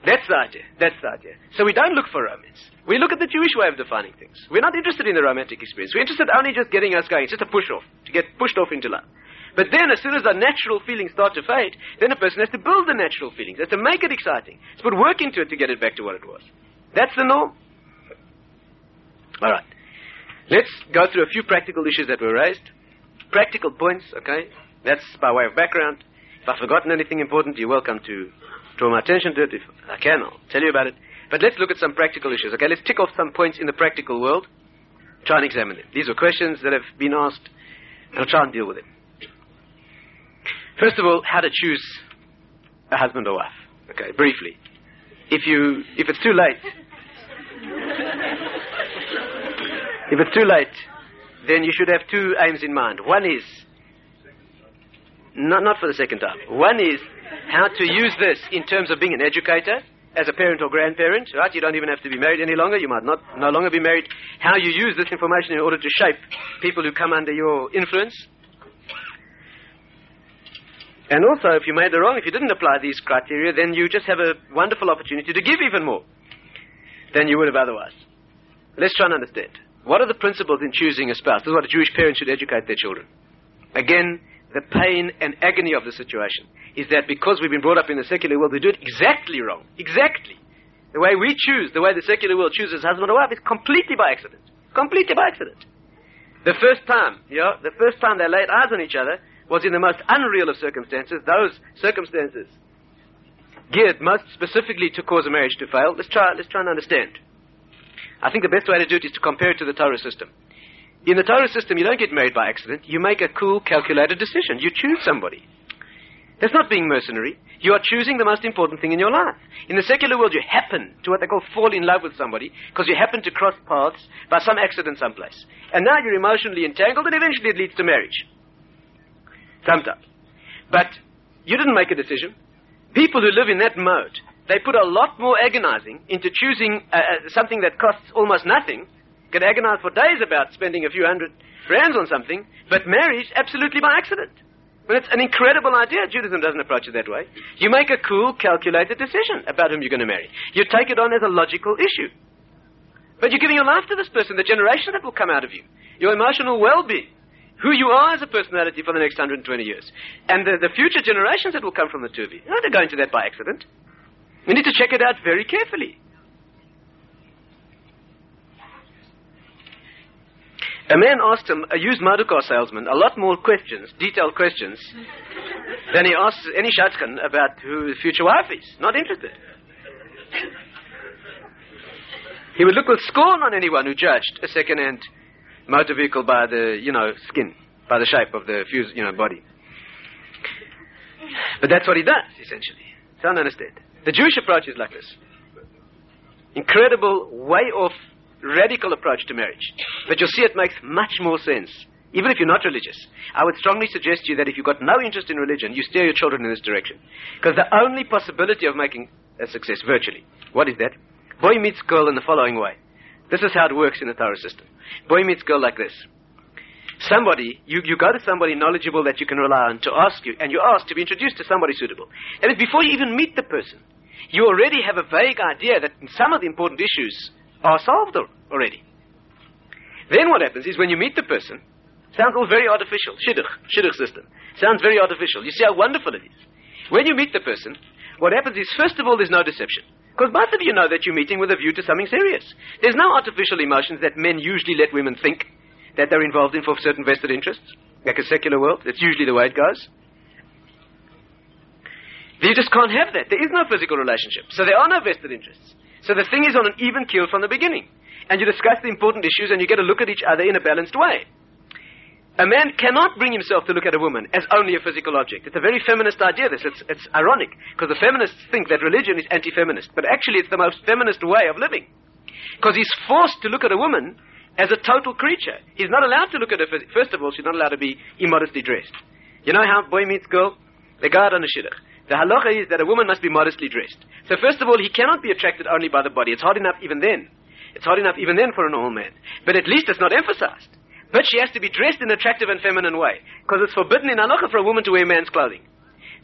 that's the idea. That's the idea. So we don't look for romance. We look at the Jewish way of defining things. We're not interested in the romantic experience. We're interested only just getting us going. It's just a push off, to get pushed off into love. But then, as soon as the natural feelings start to fade, then a person has to build the natural feelings, has to make it exciting, has to put work into it to get it back to what it was. That's the norm. All right. Let's go through a few practical issues that were raised. Practical points, okay? That's by way of background. If I've forgotten anything important, you're welcome to draw my attention to it. If I can, I'll tell you about it. But let's look at some practical issues. Okay, let's tick off some points in the practical world. Try and examine them. These are questions that have been asked, and I'll try and deal with them. First of all, how to choose a husband or wife. Okay, briefly. If you, if it's too late, if it's too late, then you should have two aims in mind. One is, not, not for the second time. One is how to use this in terms of being an educator, as a parent or grandparent, right? You don't even have to be married any longer. You might not no longer be married. How you use this information in order to shape people who come under your influence. And also, if you made the wrong, if you didn't apply these criteria, then you just have a wonderful opportunity to give even more than you would have otherwise. Let's try and understand. What are the principles in choosing a spouse? This is what a Jewish parent should educate their children. Again, the pain and agony of the situation is that because we've been brought up in the secular world, we do it exactly wrong. Exactly. The way we choose, the way the secular world chooses husband or wife is completely by accident. Completely by accident. The first time, you know, the first time they laid eyes on each other was in the most unreal of circumstances. Those circumstances geared most specifically to cause a marriage to fail. Let's try, let's try and understand. I think the best way to do it is to compare it to the Torah system. In the Torah system, you don't get married by accident. You make a cool, calculated decision. You choose somebody. That's not being mercenary. You are choosing the most important thing in your life. In the secular world, you happen to what they call fall in love with somebody because you happen to cross paths by some accident someplace. And now you're emotionally entangled and eventually it leads to marriage. Sometimes. But you didn't make a decision. People who live in that mode, they put a lot more agonizing into choosing uh, uh something that costs almost nothing can agonize for days about spending a few hundred rands on something, but marriage absolutely by accident. Well, it's an incredible idea. Judaism doesn't approach it that way. You make a cool, calculated decision about whom you're going to marry. You take it on as a logical issue. But you're giving your life to this person, the generation that will come out of you, your emotional well-being, who you are as a personality for the next 120 years, and the, the future generations that will come from the two of you. You're not going to that by accident. We need to check it out very carefully. A man asked him, a used motor car salesman, a lot more questions, detailed questions, than he asks any shadchan about who his future wife is. Not interested. He would look with scorn on anyone who judged a second-hand motor vehicle by the, you know, skin, by the shape of the fuse, you know, body. But that's what he does, essentially. Don't understand. The Jewish approach is like this. Incredible, way off, radical approach to marriage. But you'll see it makes much more sense, even if you're not religious. I would strongly suggest to you that if you've got no interest in religion, you steer your children in this direction. Because the only possibility of making a success, virtually, what is that? Boy meets girl in the following way. This is how it works in the Torah system. Boy meets girl like this. Somebody, you, you go to somebody knowledgeable that you can rely on to ask you, and you ask to be introduced to somebody suitable. Is, before you even meet the person, you already have a vague idea that some of the important issues are solved already. Then what happens is when you meet the person, sounds all very artificial, shidduch, shidduch system. Sounds very artificial. You see how wonderful it is. When you meet the person, what happens is, first of all, there's no deception. Because both of you know that you're meeting with a view to something serious. There's no artificial emotions that men usually let women think that they're involved in for certain vested interests, like a secular world. That's usually the way it goes. You just can't have that. There is no physical relationship. So there are no vested interests. So the thing is on an even keel from the beginning. And you discuss the important issues and you get a look at each other in a balanced way. A man cannot bring himself to look at a woman as only a physical object. It's a very feminist idea, this. It's, it's ironic, because the feminists think that religion is anti feminist. But actually, it's the most feminist way of living. Because he's forced to look at a woman as a total creature. He's not allowed to look at her. First of all, she's not allowed to be immodestly dressed. You know how boy meets girl? Go out on a shidduch. The halacha is that a woman must be modestly dressed. So first of all, he cannot be attracted only by the body. It's hard enough even then. It's hard enough even then for a normal man. But at least it's not emphasized. But she has to be dressed in an attractive and feminine way. Because it's forbidden in halacha for a woman to wear man's clothing.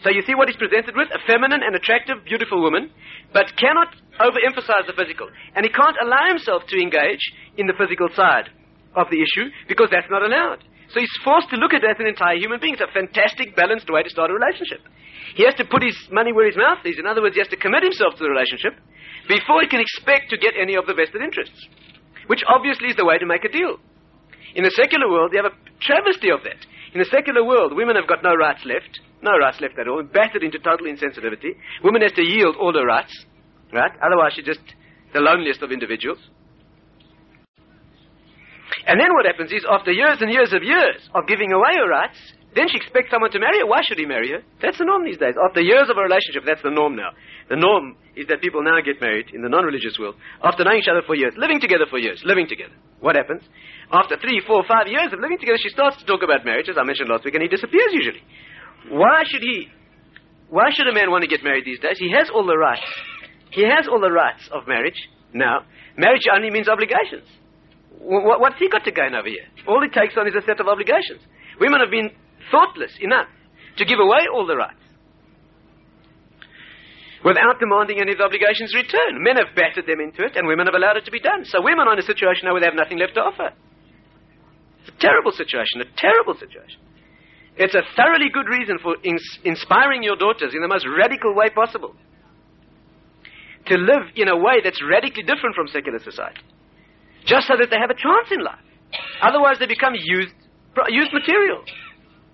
So you see what he's presented with? A feminine and attractive, beautiful woman, but cannot overemphasize the physical. And he can't allow himself to engage in the physical side of the issue because that's not allowed. So he's forced to look at it as an entire human being. It's a fantastic, balanced way to start a relationship. He has to put his money where his mouth is. In other words, he has to commit himself to the relationship before he can expect to get any of the vested interests, which obviously is the way to make a deal. In the secular world, you have a travesty of that. In the secular world, women have got no rights left, no rights left at all, battered into total insensitivity. Woman has to yield all her rights, right? Otherwise, she's just the loneliest of individuals. And then what happens is, after years and years of years of giving away her rights, then she expects someone to marry her. Why should he marry her? That's the norm these days. After years of a relationship, that's the norm now. The norm is that people now get married in the non-religious world after knowing each other for years, living together for years, living together. What happens? After three, four, five years of living together, she starts to talk about marriage, as I mentioned last week, and he disappears usually. Why should he? Why should a man want to get married these days? He has all the rights. He has all the rights of marriage. Now, marriage only means obligations. what's he got to gain over here? All he takes on is a set of obligations. Women have been thoughtless enough to give away all the rights without demanding any of the obligations returned. Men have battered them into it, and women have allowed it to be done. So women are in a situation now where they have nothing left to offer. It's a terrible situation, a terrible situation. It's a thoroughly good reason for ins- inspiring your daughters in the most radical way possible to live in a way that's radically different from secular society, just so that they have a chance in life. Otherwise, they become used, used material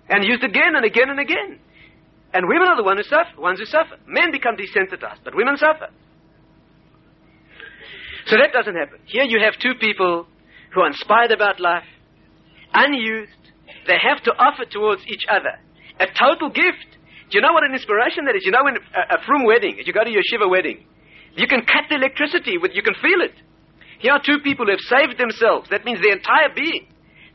and used again and again and again. And women are the one who suffer, ones who suffer. Men become desensitized, but women suffer. So that doesn't happen. Here you have two people who are inspired about life, unused. They have to offer towards each other a total gift. Do you know what an inspiration that is? You know, when a, a frum wedding, if you go to your shiva wedding, you can cut the electricity with, you can feel it. Here are two people who have saved themselves. That means their entire being.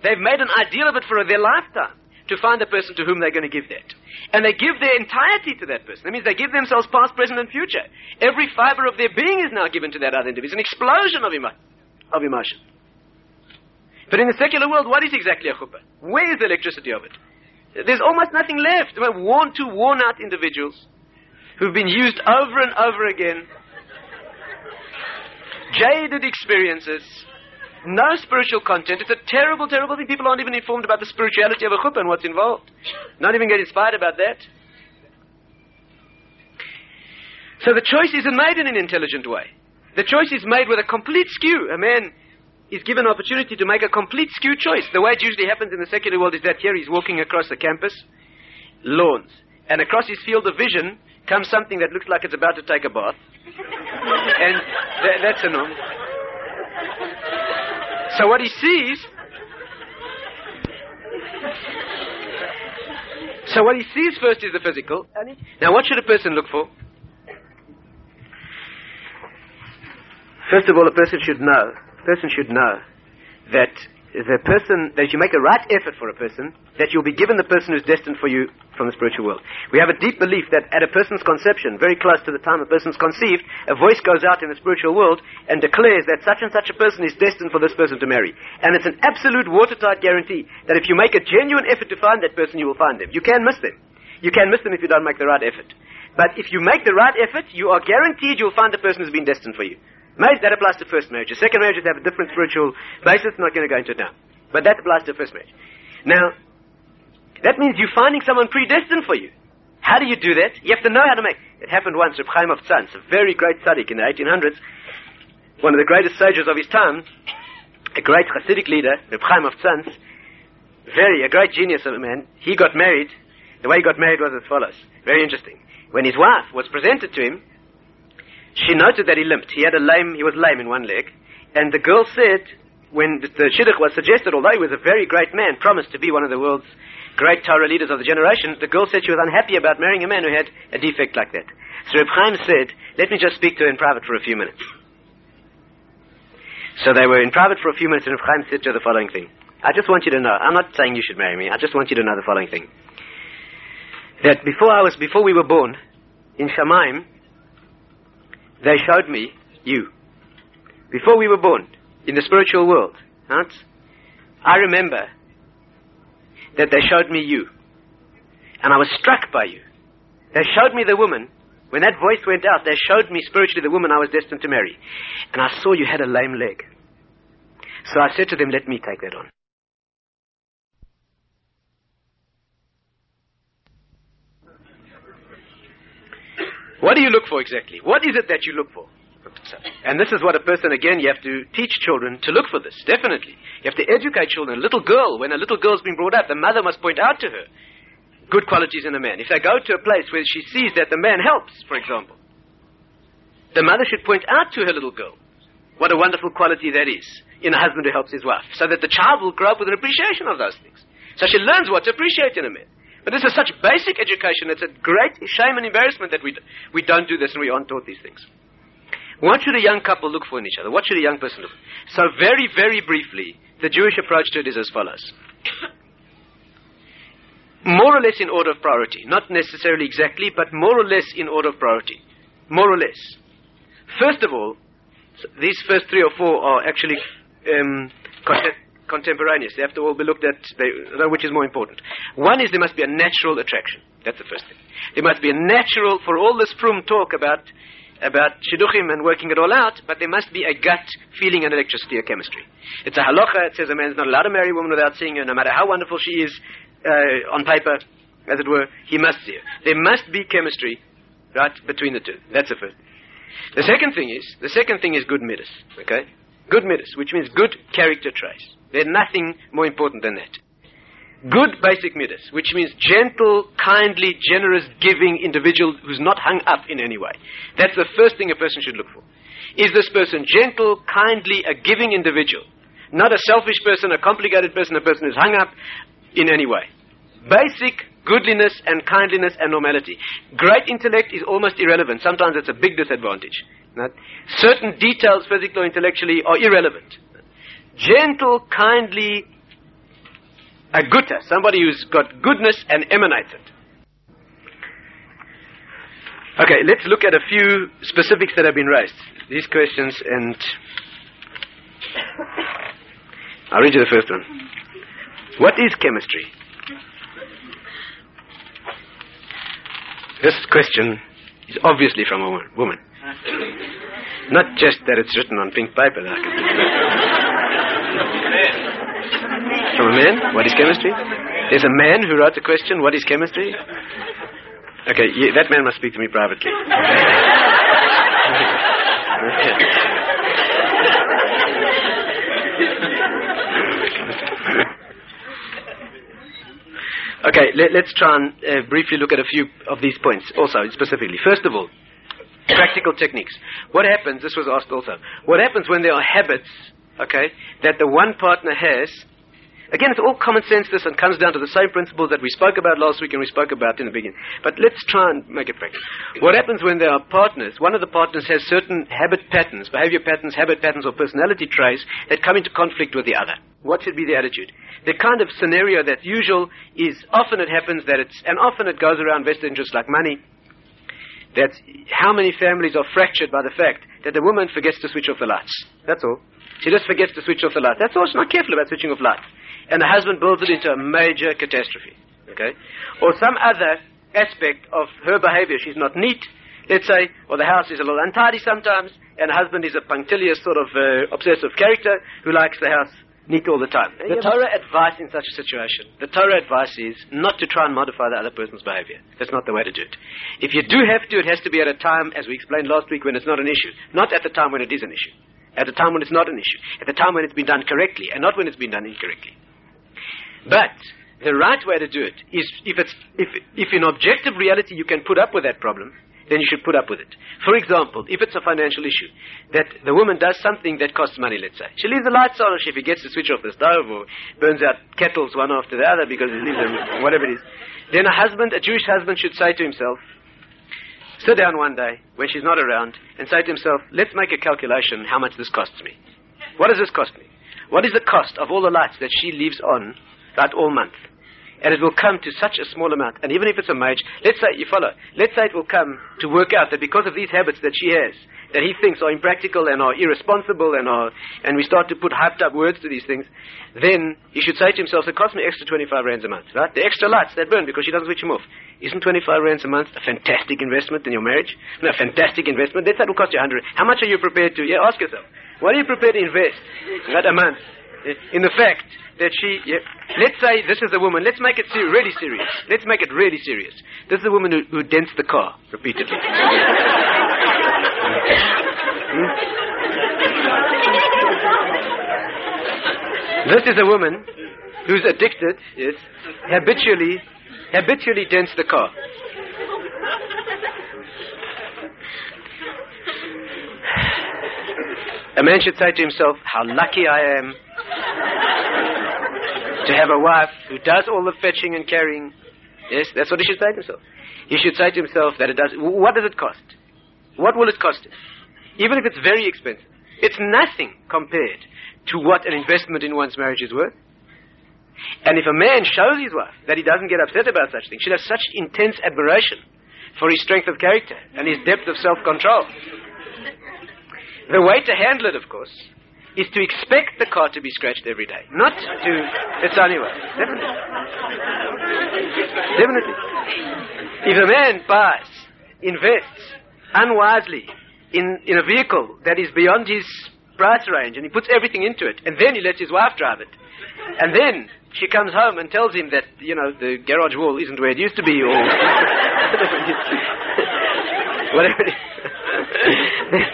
They've made an ideal of it for their lifetime to find the person to whom they're going to give that. And they give their entirety to that person. That means they give themselves past, present, and future. Every fiber of their being is now given to that other individual. It's an explosion of, emo- of emotion. But in the secular world, what is exactly a chuppah? Where is the electricity of it? There's almost nothing left. Worn to worn out individuals who've been used over and over again. Jaded experiences no spiritual content. It's a terrible, terrible thing. People aren't even informed about the spirituality of a chuppah and what's involved. Not even get inspired about that. So the choice isn't made in an intelligent way. The choice is made with a complete skew. A man is given an opportunity to make a complete skew choice. The way it usually happens in the secular world is that here he's walking across the campus, lawns, and across his field of vision comes something that looks like it's about to take a bath. and th- that's a. So what he sees. So what he sees first is the physical. Now, what should a person look for? First of all, a person should know. A person should know that the person, that you make a right effort for a person, that you'll be given the person who's destined for you from the spiritual world. We have a deep belief that at a person's conception, very close to the time a person's conceived, a voice goes out in the spiritual world and declares that such and such a person is destined for this person to marry. And it's an absolute watertight guarantee that if you make a genuine effort to find that person, you will find them. You can miss them. You can miss them if you don't make the right effort. But if you make the right effort, you are guaranteed you'll find the person who's been destined for you. Marriage, that applies to first marriages. Second marriages have a different spiritual basis. Not going to go into it now. But that applies to first marriage. Now, that means you're finding someone predestined for you. How do you do that? You have to know how to make. It happened once. Reb Chaim of Tzanz, a very great tzaddik in the 1800s, one of the greatest sages of his time, a great Hasidic leader, Reb Chaim of Tzanz, very, a great genius of a man. He got married. The way he got married was as follows. Very interesting. When his wife was presented to him, she noted that he limped. He had a lame, he was lame in one leg. And the girl said, when the, shidduch was suggested, although he was a very great man, promised to be one of the world's great Torah leaders of the generation, the girl said she was unhappy about marrying a man who had a defect like that. So Reb Chaim said, let me just speak to her in private for a few minutes. So they were in private for a few minutes, and Reb Chaim said to her the following thing. I just want you to know, I'm not saying you should marry me, I just want you to know the following thing. That before I was, before we were born, in Shamayim, they showed me you. Before we were born, in the spiritual world, right? I remember that they showed me you. And I was struck by you. They showed me the woman. When that voice went out, they showed me spiritually the woman I was destined to marry. And I saw you had a lame leg. So I said to them, let me take that on. What do you look for exactly? What is it that you look for? And this is what a person, again, you have to teach children to look for this, definitely. You have to educate children. A little girl, when a little girl's been brought up, the mother must point out to her good qualities in a man. If they go to a place where she sees that the man helps, for example, the mother should point out to her little girl what a wonderful quality that is in a husband who helps his wife, so that the child will grow up with an appreciation of those things. So she learns what to appreciate in a man. But this is such basic education, it's a great shame and embarrassment that we, we don't do this and we aren't taught these things. What should a young couple look for in each other? What should a young person look for? So very, very briefly, the Jewish approach to it is as follows. more or less in order of priority. Not necessarily exactly, but more or less in order of priority. More or less. First of all, these first three or four are actually um, contemporaneous. They have to all be looked at, they, which is more important. One is there must be a natural attraction. That's the first thing. There must be a natural, for all this frum talk about, about shidduchim and working it all out, but there must be a gut feeling and electricity or chemistry. It's a halacha, it says a man's not allowed to marry a woman without seeing her, no matter how wonderful she is uh, on paper, as it were, he must see her. There must be chemistry, right, between the two. That's the first. The second thing is, the second thing is good midas, okay? Good midas, which means good character traits. There's nothing more important than that. Good basic midas, which means gentle, kindly, generous, giving individual who's not hung up in any way. That's the first thing a person should look for. Is this person gentle, kindly, a giving individual? Not a selfish person, a complicated person, a person who's hung up in any way. Basic goodliness and kindliness and normality. Great intellect is almost irrelevant. Sometimes it's a big disadvantage. Certain details, physically or intellectually, are irrelevant gentle, kindly, a gutta, somebody who's got goodness and emanates it. Okay, let's look at a few specifics that have been raised. These questions, and I'll read you the first one. What is chemistry? This question is obviously from a woman. Not just that it's written on pink paper. From a man? What is chemistry? There's a man who wrote the question, What is chemistry? Okay, yeah, that man must speak to me privately. okay, let, us try and uh, briefly look at a few of these points also, specifically. First of all, practical techniques. What happens, this was asked also, what happens when there are habits, okay, that the one partner has Again, it's all common sense this and comes down to the same principles that we spoke about last week and we spoke about in the beginning. But let's try and make it practical. What happens when there are partners? One of the partners has certain habit patterns, behavior patterns, habit patterns, or personality traits that come into conflict with the other. What should be the attitude? The kind of scenario that's usual is often it happens that it's, and often it goes around vested interests like money. That's how many families are fractured by the fact that the woman forgets to switch off the lights. That's all. She just forgets to switch off the light. That's all. She's not careful about switching off lights. And the husband builds it into a major catastrophe. Okay? Or some other aspect of her behavior. She's not neat, let's say, or the house is a little untidy sometimes, and the husband is a punctilious sort of uh, obsessive character who likes the house all the time. The Torah advice in such a situation, the Torah advice is not to try and modify the other person's behavior. That's not the way to do it. If you do have to, it has to be at a time, as we explained last week, when it's not an issue. Not at the time when it is an issue. At the time when it's not an issue. At the time when it's been done correctly, and not when it's been done incorrectly. But the right way to do it is if it's if if in objective reality you can put up with that problem, then you should put up with it. For example, if it's a financial issue, that the woman does something that costs money, let's say. She leaves the lights on or she forgets to switch off the stove or burns out kettles one after the other because he leaves them, whatever it is. Then a husband, a Jewish husband should say to himself, sit down one day when she's not around and say to himself, let's make a calculation how much this costs me. What does this cost me? What is the cost of all the lights that she leaves on that all month? And it will come to such a small amount. And even if it's a mage, let's say, you follow, let's say it will come to work out that because of these habits that she has, that he thinks are impractical and are irresponsible and are, and we start to put hyped up words to these things, then he should say to himself, it costs me extra 25 rands a month, right? The extra lights that burn because she doesn't switch them off. Isn't 25 rands a month a fantastic investment in your marriage? No, fantastic investment. Say it will cost you 100. How much are you prepared to, yeah, ask yourself. What are you prepared to invest, right, a month? In the fact that she, yeah, let's say this is a woman, let's make it ser- really serious. Let's make it really serious. This is a woman who, who dents the car repeatedly. Hmm? This is a woman who's addicted, yes, habitually, habitually dents the car. A man should say to himself, How lucky I am to have a wife who does all the fetching and carrying. Yes, that's what he should say to himself. He should say to himself that it does. What does it cost? What will it cost him? Even if it's very expensive, it's nothing compared to what an investment in one's marriage is worth. And if a man shows his wife that he doesn't get upset about such things, she'll have such intense admiration for his strength of character and his depth of self control. The way to handle it, of course, is to expect the car to be scratched every day, not to. It's anyway. Definitely. Definitely. If a man buys, invests unwisely in, in a vehicle that is beyond his price range and he puts everything into it and then he lets his wife drive it and then she comes home and tells him that, you know, the garage wall isn't where it used to be or whatever it is.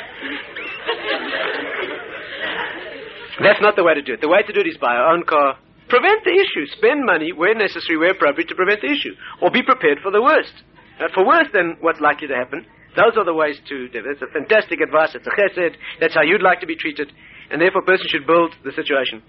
That's not the way to do it. The way to do it is buy your own car. Prevent the issue. Spend money where necessary, where appropriate to prevent the issue. Or be prepared for the worst. Uh, for worse than what's likely to happen. Those are the ways to do it. It's a fantastic advice. It's a chesed. That's how you'd like to be treated. And therefore a person should build the situation.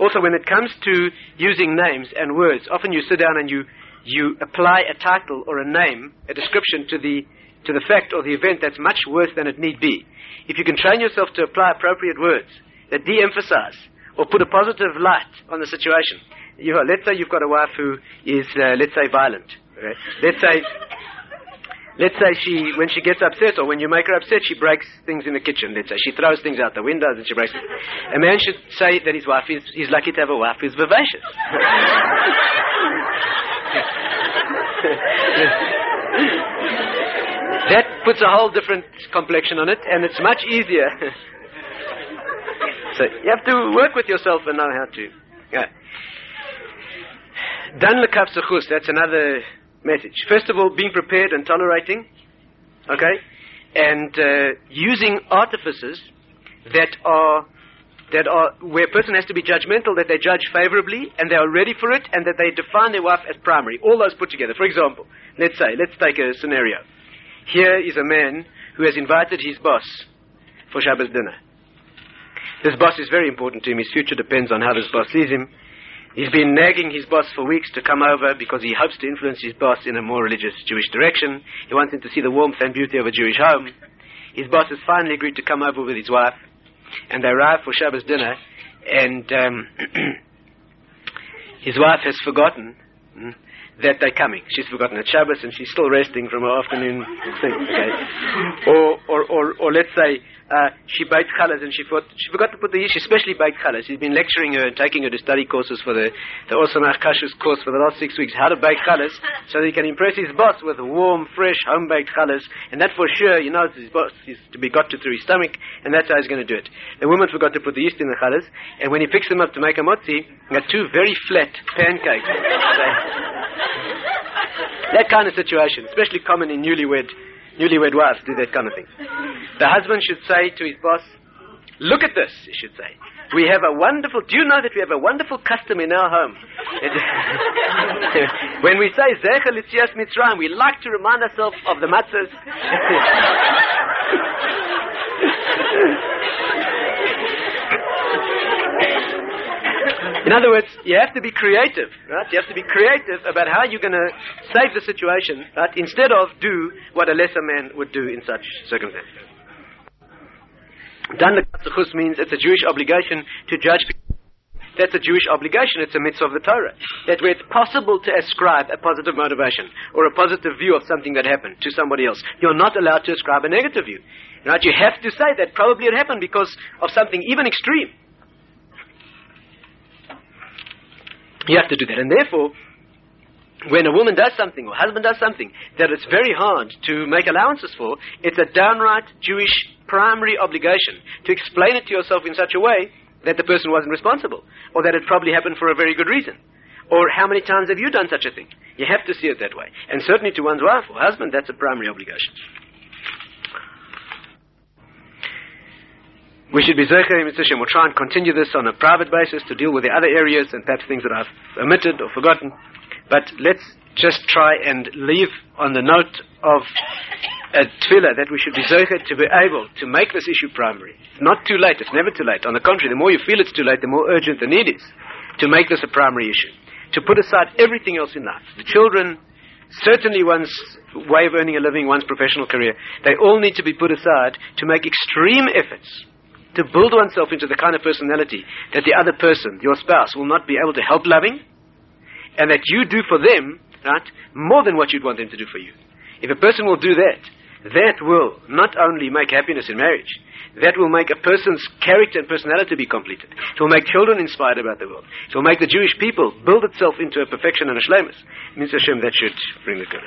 Also, when it comes to using names and words, often you sit down and you, you apply a title or a name, a description to the, to the fact or the event that's much worse than it need be. If you can train yourself to apply appropriate words, that de-emphasize or put a positive light on the situation. You, let's say you've got a wife who is, uh, let's say, violent. Okay? Let's say, let's say she, when she gets upset or when you make her upset, she breaks things in the kitchen. Let's say she throws things out the windows and she breaks. It. A man should say that his wife is, he's lucky to have a wife who's vivacious. that puts a whole different complexion on it, and it's much easier You have to work with yourself and know how to. Yeah. Dan lekaf zechus, that's another message. First of all, being prepared and tolerating, okay, and uh, using artifices that are that are where a person has to be judgmental, that they judge favorably and they are ready for it, and that they define their wife as primary. All those put together. For example, let's say, let's take a scenario. Here is a man who has invited his boss for Shabbos dinner. This boss is very important to him. His future depends on how this boss sees him. He's been nagging his boss for weeks to come over because he hopes to influence his boss in a more religious Jewish direction. He wants him to see the warmth and beauty of a Jewish home. His boss has finally agreed to come over with his wife, and they arrive for Shabbos dinner, and um, his wife has forgotten hmm, that they're coming. She's forgotten it's Shabbos, and she's still resting from her afternoon thing. Okay? or, or, or, or let's say uh, she baked challahs and she, thought, she forgot to put the yeast especially baked challahs. He's been lecturing her and taking her to study courses for the, the Ohr Somayach Kashrus course for the last six weeks, how to bake challahs, so that he can impress his boss with warm, fresh, home-baked challahs. And that for sure, you know, his boss is to be got to through his stomach, and that's how he's going to do it. The woman forgot to put the yeast in the challahs, and when he picks them up to make a motzi, he got two very flat pancakes. that kind of situation, especially common in newlywed newlywed wives do that kind of thing. The husband should say to his boss, Look at this, he should say. We have a wonderful, do you know that we have a wonderful custom in our home? when we say Zecher Litzias Mitzrayim, we like to remind ourselves of the matzahs. In other words, you have to be creative, right? You have to be creative about how you're going to save the situation, right? Instead of do what a lesser man would do in such circumstances. Dan means it's a Jewish obligation to judge that's a Jewish obligation. It's a mitzvah of the Torah. That where it's possible to ascribe a positive motivation or a positive view of something that happened to somebody else, you're not allowed to ascribe a negative view. Right? You have to say that probably it happened because of something even extreme. You have to do that. And therefore, when a woman does something or husband does something that it's very hard to make allowances for, it's a downright Jewish primary obligation to explain it to yourself in such a way that the person wasn't responsible or that it probably happened for a very good reason. Or how many times have you done such a thing? You have to see it that way. And certainly to one's wife or husband, that's a primary obligation. We should be Zecher in. We'll try and continue this on a private basis to deal with the other areas and perhaps things that I've omitted or forgotten. But let's just try and leave on the note of a tefillah that we should be Zecher to be able to make this issue primary. It's not too late. It's never too late. On the contrary, the more you feel it's too late, the more urgent the need is to make this a primary issue. To put aside everything else in life. The children, certainly one's way of earning a living, one's professional career, they all need to be put aside to make extreme efforts to build oneself into the kind of personality that the other person, your spouse, will not be able to help loving, and that you do for them, right, more than what you'd want them to do for you. If a person will do that, that will not only make happiness in marriage, that will make a person's character and personality be completed. It will make children inspired about the world. It will make the Jewish people build itself into a perfection and a shlemus. Means Hashem, that should bring the good.